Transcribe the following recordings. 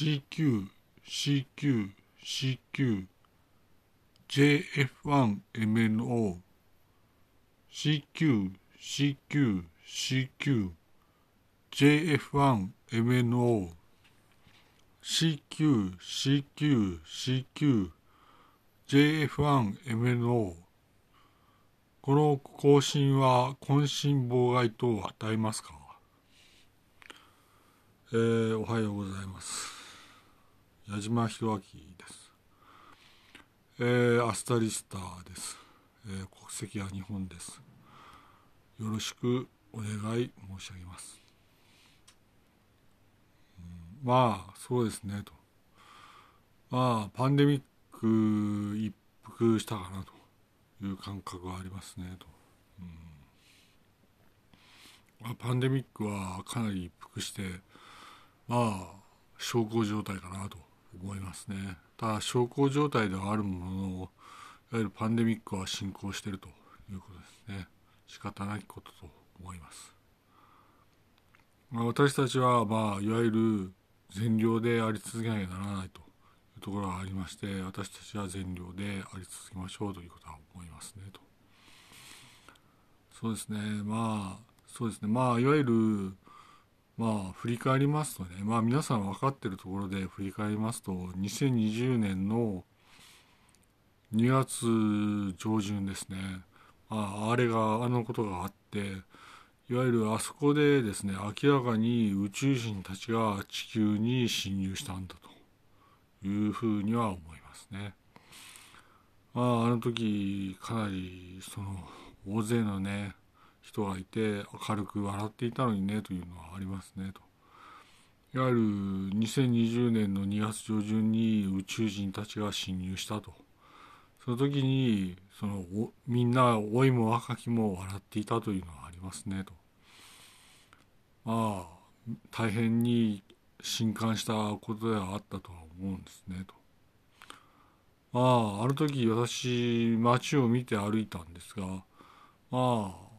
CQ、CQ、CQ、JF1MNO、CQ、CQ、CQ、JF1MNO、CQ、CQ、CQ、JF1MNO この更新は渾身妨害等を与えますかえー、おはようございます。矢島博明です。えー、アスタリスターです。えー、国籍は日本です。よろしくお願い申し上げます。うん、まあ、そうですね、と。まあ、パンデミック一服したかなという感覚はありますね、と。うんまあ、パンデミックはかなり一服して、まあ小康状態かなと思いますね。ただ小康状態ではあるもののいわゆるパンデミックは進行しているということですね。仕方ないことと思います、まあ、私たちはまあいわゆる善良であり続けなきゃならないというところがありまして私たちは善良であり続けましょうということは思いますねと。そうですね。まあそうですね。まあいわゆるまあ振り返りますとねまあ皆さん分かってるところで振り返りますと2020年の2月上旬ですね、まあ、あれがあのことがあっていわゆるあそこでですね明らかに宇宙人たちが地球に侵入したんだというふうには思いますね。まあ、あの時かなりその大勢のね人がいて明るく笑っていたのにねというのはありますねと。いわゆる2020年の2月上旬に宇宙人たちが侵入したと。その時にそのみんな老いも若きも笑っていたというのはありますねと。まあ大変に震撼したことではあったとは思うんですねと。まあある時私街を見て歩いたんですがまあ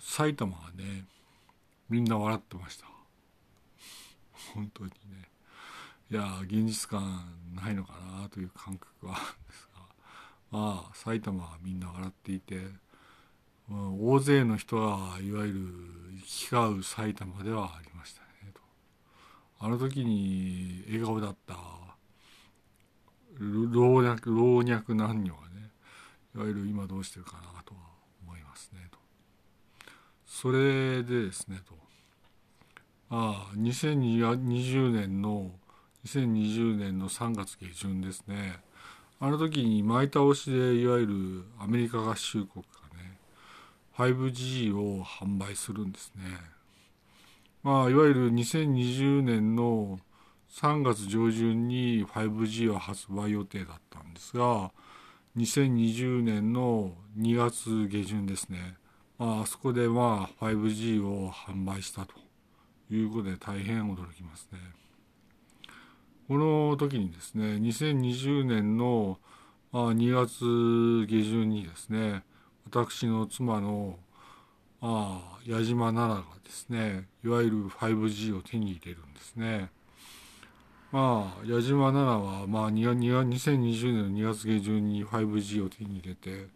埼玉はねみんな笑ってました。本当にね。いや現実感ないのかなという感覚はあるんですが。まあ埼玉はみんな笑っていて、うん、大勢の人がいわゆる行き交う埼玉ではありましたねと。あの時に笑顔だった老若老若男女がねいわゆる今どうしてるかな。それでですねと。ああ2020年の2020年の3月下旬ですね。あの時に前倒しでいわゆるアメリカ合衆国がね 5G を販売するんですね。まあいわゆる2020年の3月上旬に 5G は発売予定だったんですが2020年の2月下旬ですね。あそこでまあ 5G を販売したということで大変驚きますね。この時にですね2020年の2月下旬にですね私の妻のあ矢島奈々がですねいわゆる 5G を手に入れるんですね。まあ矢島奈々はまあ2020年の2月下旬に 5G を手に入れて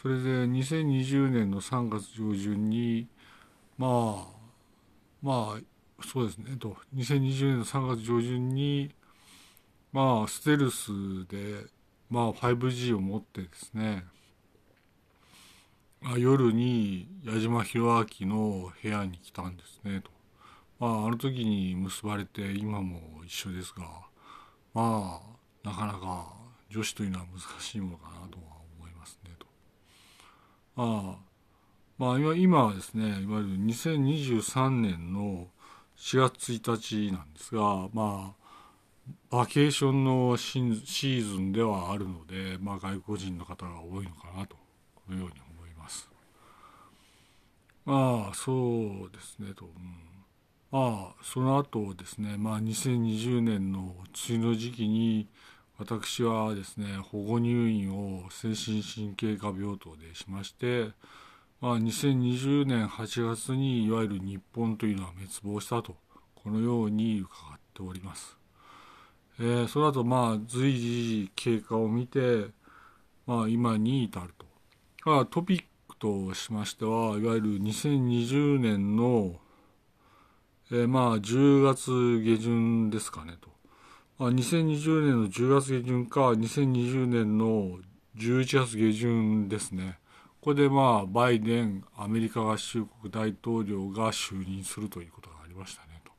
それで2020年の3月上旬にまあまあそうですねと2020年の3月上旬にまあステルスでまあ 5G を持ってですねあ夜に矢島弘明の部屋に来たんですねと。まああの時に結ばれて今も一緒ですがまあなかなか女子というのは難しいものかなとはあまあ今今はですねいわゆる2023年の4月1日なんですがまあバケーションのシーズンではあるので、まあ、外国人の方が多いのかなとこのように思います。まあそうですねと、うん、まあその後ですねまあ2020年の梅雨の時期に私はですね保護入院を精神神経科病棟でしまして、まあ、2020年8月にいわゆる日本というのは滅亡したとこのように伺っております。えー、その後まあ随時経過を見て、まあ、今に至ると。まあトピックとしましてはいわゆる2020年の、えー、まあ10月下旬ですかねと。あ、2020年の10月下旬か2020年の11月下旬ですね。ここでまあバイデンアメリカ合衆国大統領が就任するということがありましたねと。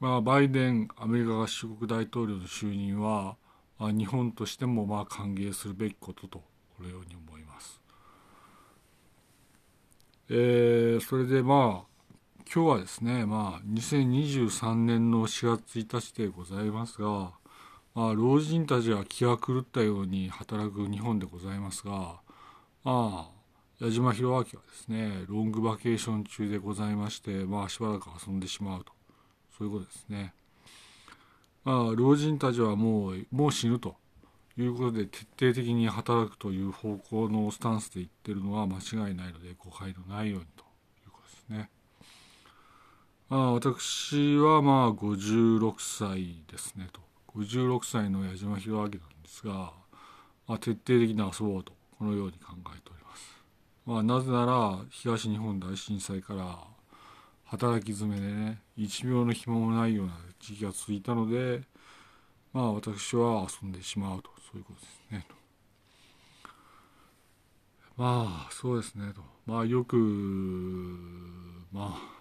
まあ、バイデンアメリカ合衆国大統領の就任は、まあ、日本としてもまあ歓迎するべきこととこのように思います。えー、それでまあ今日はですね、まあ、2023年の4月1日でございますが、まあ、老人たちは気が狂ったように働く日本でございますが、まあ、矢島弘明はですね、ロングバケーション中でございまして、まあ、しばらく遊んでしまうと。そういうことですね。まあ、老人たちはもう、もう死ぬということで、徹底的に働くという方向のスタンスで言ってるのは間違いないので、誤解のないようにということですね。まあ、私はまあ56歳ですねと。56歳の矢島弘明なんですが、まあ、徹底的に遊ぼうとこのように考えております、まあ、なぜなら東日本大震災から働き詰めでね一秒の暇もないような時期が続いたのでまあ私は遊んでしまうと。そういうことですねと。まあそうですねと。まあよくまあ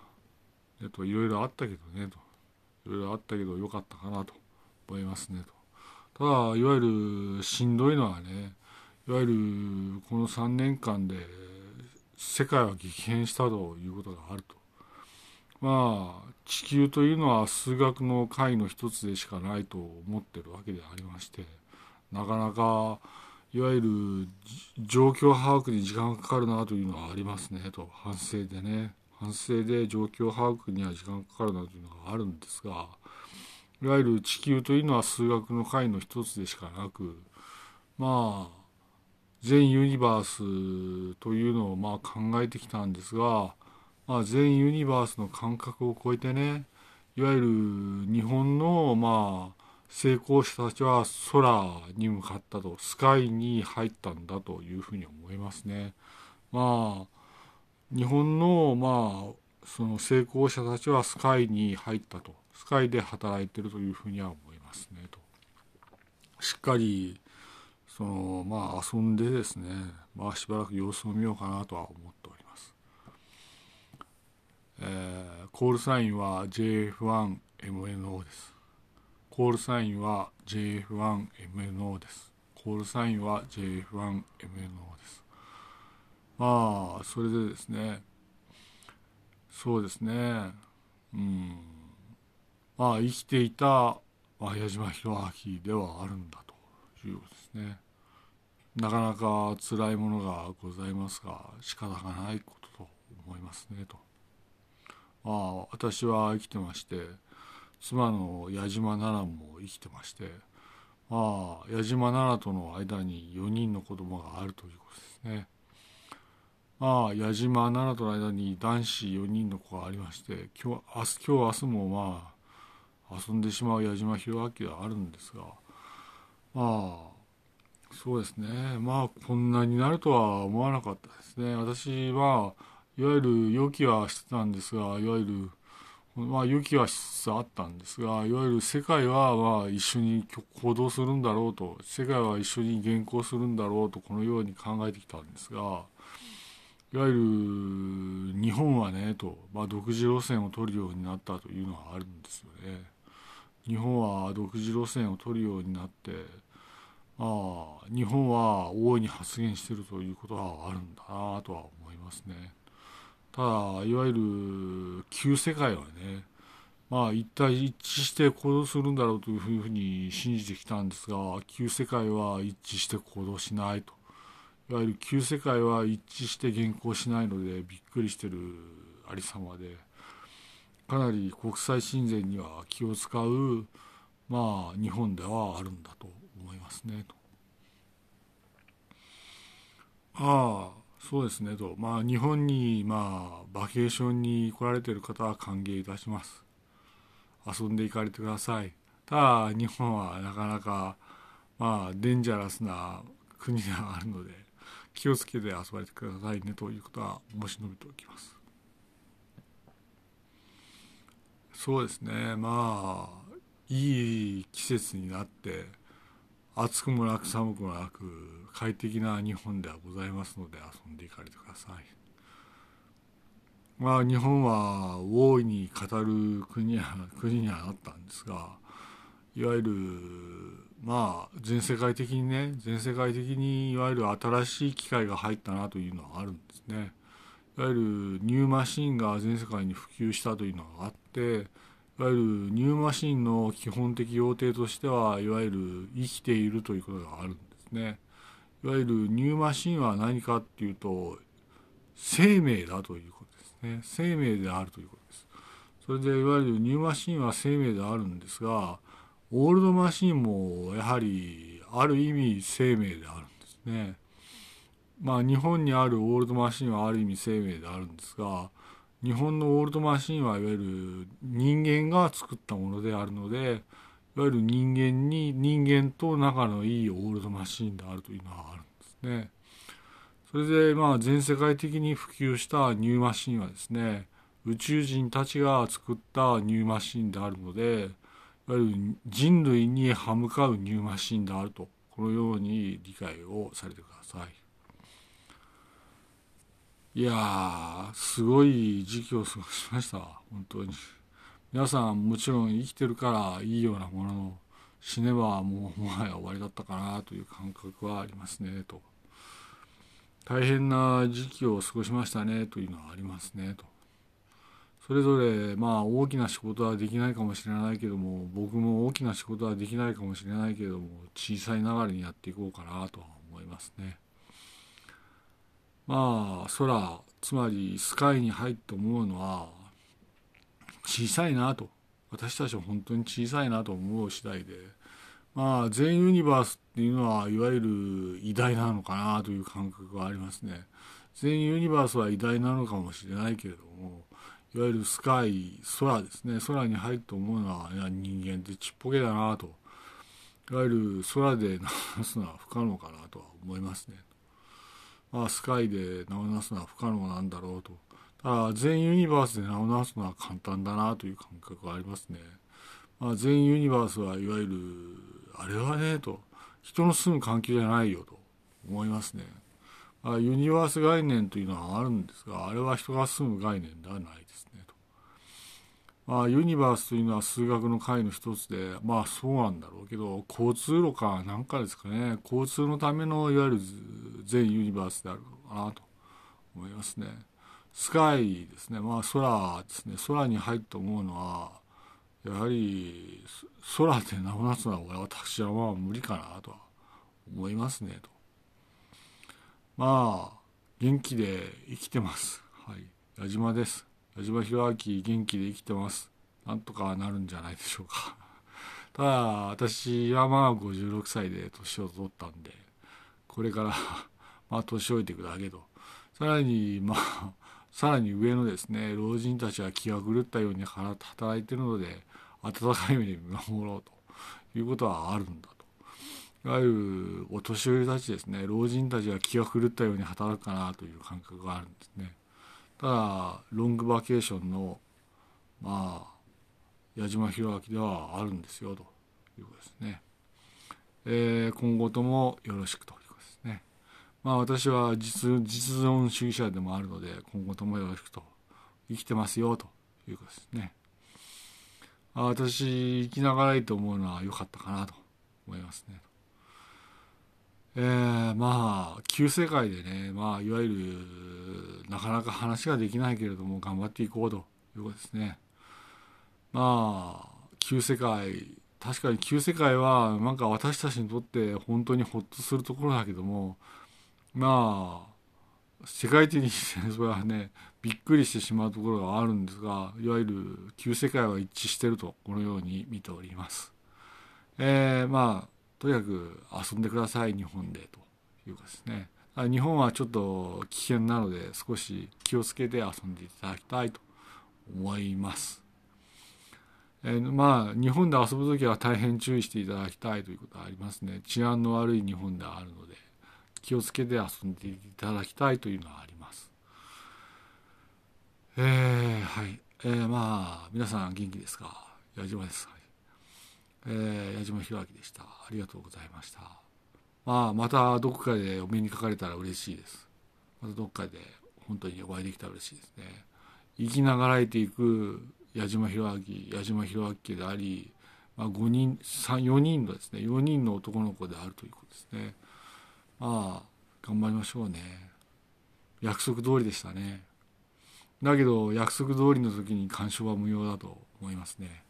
えっと、いろいろあったけどねと。いろいろあったけどよかったかなと思いますねと。ただいわゆるしんどいのはねいわゆるこの3年間で世界は激変したということがあると。まあ地球というのは数学の解の一つでしかないと思ってるわけでありましてなかなかいわゆる状況把握に時間がかかるなというのはありますねと。反省でね。反省で状況把握には時間かかるなというのがあるんですがいわゆる地球というのは数学の解の一つでしかなくまあ全ユニバースというのをまあ考えてきたんですが、まあ、全ユニバースの感覚を超えてねいわゆる日本のまあ成功者たちは空に向かったとスカイに入ったんだというふうに思いますね。まあ日本のまあその成功者たちはスカイに入ったと。スカイで働いてるというふうには思いますねと。しっかりそのまあ遊んでですね。まあしばらく様子を見ようかなとは思っております、えー、コールサインは JF1MNO です。コールサインは JF1MNO です。コールサインは JF1MNO です。まあそれでですね。そうですね。うん。まあ生きていた、矢島弘明ではあるんだということですね。なかなか辛いものがございますが仕方がないことと思いますねと。まあ私は生きてまして妻の矢島奈々も生きてましてまあ矢島奈々との間に4人の子供があるということですね。まあ、矢島奈々との間に男子4人の子がありまして今日明日今日明日もまあ遊んでしまう矢島弘明はあるんですがまあそうですね。まあこんなになるとは思わなかったですね。私はいわゆる予期はしてたんですがいわゆるまあ予期はしつつあったんですがいわゆる世界はまあ一緒に行動するんだろうと世界は一緒に原稿するんだろうとこのように考えてきたんですがいわゆる日本はねと、まあ、独自路線を取るようになったというのはあるんですよね。日本は独自路線を取るようになってまあ日本は大いに発言してるということはあるんだなとは思いますね。ただいわゆる旧世界はねまあ一体一致して行動するんだろうというふうに信じてきたんですが旧世界は一致して行動しないといわゆる旧世界は一致して原稿しないのでびっくりしてるありさまでかなり国際親善には気を使うまあ日本ではあるんだと思いますねと。ああそうですねとまあ日本にまあバケーションに来られてる方は歓迎いたします。遊んでいかれてください。ただ日本はなかなかまあデンジャラスな国ではあるので気をつけて遊ばれてくださいねということは申し述べておきます。そうですねまあいい季節になって暑くもなく寒くもなく快適な日本ではございますので遊んでいかれてください。まあ日本は大いに語る国や国にはなったんですがいわゆるまあ全世界的にね全世界的にいわゆる新しい機械が入ったなというのはあるんですね。いわゆるニューマシンが全世界に普及したというのがあっていわゆるニューマシンの基本的要諦としてはいわゆる生きているということがあるんですね。いわゆるニューマシンは何かっていうと生命だということですね。生命であるということです。それでいわゆるニューマシンは生命であるんですがオールドマシンもやはりある意味生命であるんですね。まあ日本にあるオールドマシンはある意味生命であるんですが日本のオールドマシンはいわゆる人間が作ったものであるのでいわゆる人間に人間と仲のいいオールドマシンであるというのはあるんですね。それでまあ全世界的に普及したニューマシンはですね宇宙人たちが作ったニューマシンであるのでわゆる人類に歯向かうニューマシンであるとこのように理解をされてください。いやすごい時期を過ごしました。本当に。皆さんもちろん生きてるからいいようなものの死ねばもうもはや終わりだったかなという感覚はありますねと。大変な時期を過ごしましたねというのはありますねと。それぞれまあ大きな仕事はできないかもしれないけども僕も大きな仕事はできないかもしれないけども小さいながらにやっていこうかなとは思いますね。まあ空つまりスカイに入って思うのは小さいなと。私たちは本当に小さいなと思う次第で。まあ全ユニバースっていうのはいわゆる偉大なのかなという感覚がありますね。全ユニバースは偉大なのかもしれないけれどもいわゆるスカイ空ですね空に入って思うのはいや人間ってちっぽけだなといわゆる空で流すのは不可能かなとは思いますね。まあ、スカイで名をなすのは不可能なんだろうと。ただ、全ユニバースで名をなすのは簡単だなという感覚がありますね。まあ、全ユニバースはいわゆる、あれはね、と、人の住む環境じゃないよと思いますね。あ、ユニバース概念というのはあるんですが、あれは人が住む概念ではないですね。とまあ、ユニバースというのは数学の解の一つで、まあそうなんだろうけど、交通路かなんかですかね、交通のためのいわゆる全ユニバースであるのかなと思いますね。スカイですね、まあ空ですね、空に入って思うのは、やはり空で名をなすのは私はまあ無理かなとは思いますねと。まあ、元気で生きてます。はい。矢島です。矢島弘明元気で生きてます。なんとかなるんじゃないでしょうか。ただ、私はまあ56歳で年を取ったんで、これから まあ年老いていくだけと。さらに、まあ、さらに上のですね、老人たちは気が狂ったように働いてるので、温かい目で見守ろうということはあるんだ。いわゆるお年寄りたちですね、老人たちは気が狂ったように働くかなという感覚があるんですね。ただロングバケーションのまあ矢島弘明ではあるんですよということですね、えー、今後ともよろしくということですね。まあ私は実実存主義者でもあるので今後ともよろしくと生きてますよということですね。あ私生きながらいいと思うのは良かったかなと思いますね。えー、まあ旧世界でね、まあ、いわゆるなかなか話ができないけれども頑張っていこうということですね。まあ旧世界確かに旧世界はなんか私たちにとって本当にほっとするところだけどもまあ世界的にそれはねびっくりしてしまうところがあるんですがいわゆる旧世界は一致してるとこのように見ております。えー、まあとにかく遊んでください日本でというかですね。日本はちょっと危険なので少し気をつけて遊んでいただきたいと思います、えー、まあ日本で遊ぶ時は大変注意していただきたいということはありますね。治安の悪い日本であるので気をつけて遊んでいただきたいというのはあります。えー、はい。えー、まあ皆さん元気ですか？矢島です、えー、矢島弘明でした。ありがとうございました。まあまたどこかでお目にかかれたら嬉しいです。またどっかで本当にお会いできたら嬉しいですね。生きながらえていく矢島弘明矢島弘明家であり、まあ、5人3、4人のですね4人の男の子であるということですね。まあ頑張りましょうね。約束通りでしたね。だけど約束通りの時に干渉は無用だと思いますね。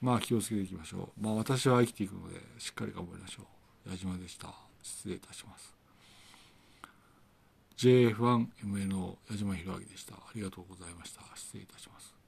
まあ気をつけていきましょう。まあ私は生きていくのでしっかり頑張りましょう。矢島でした。失礼いたします。JF1MA の矢島弘明でした。ありがとうございました。失礼いたします。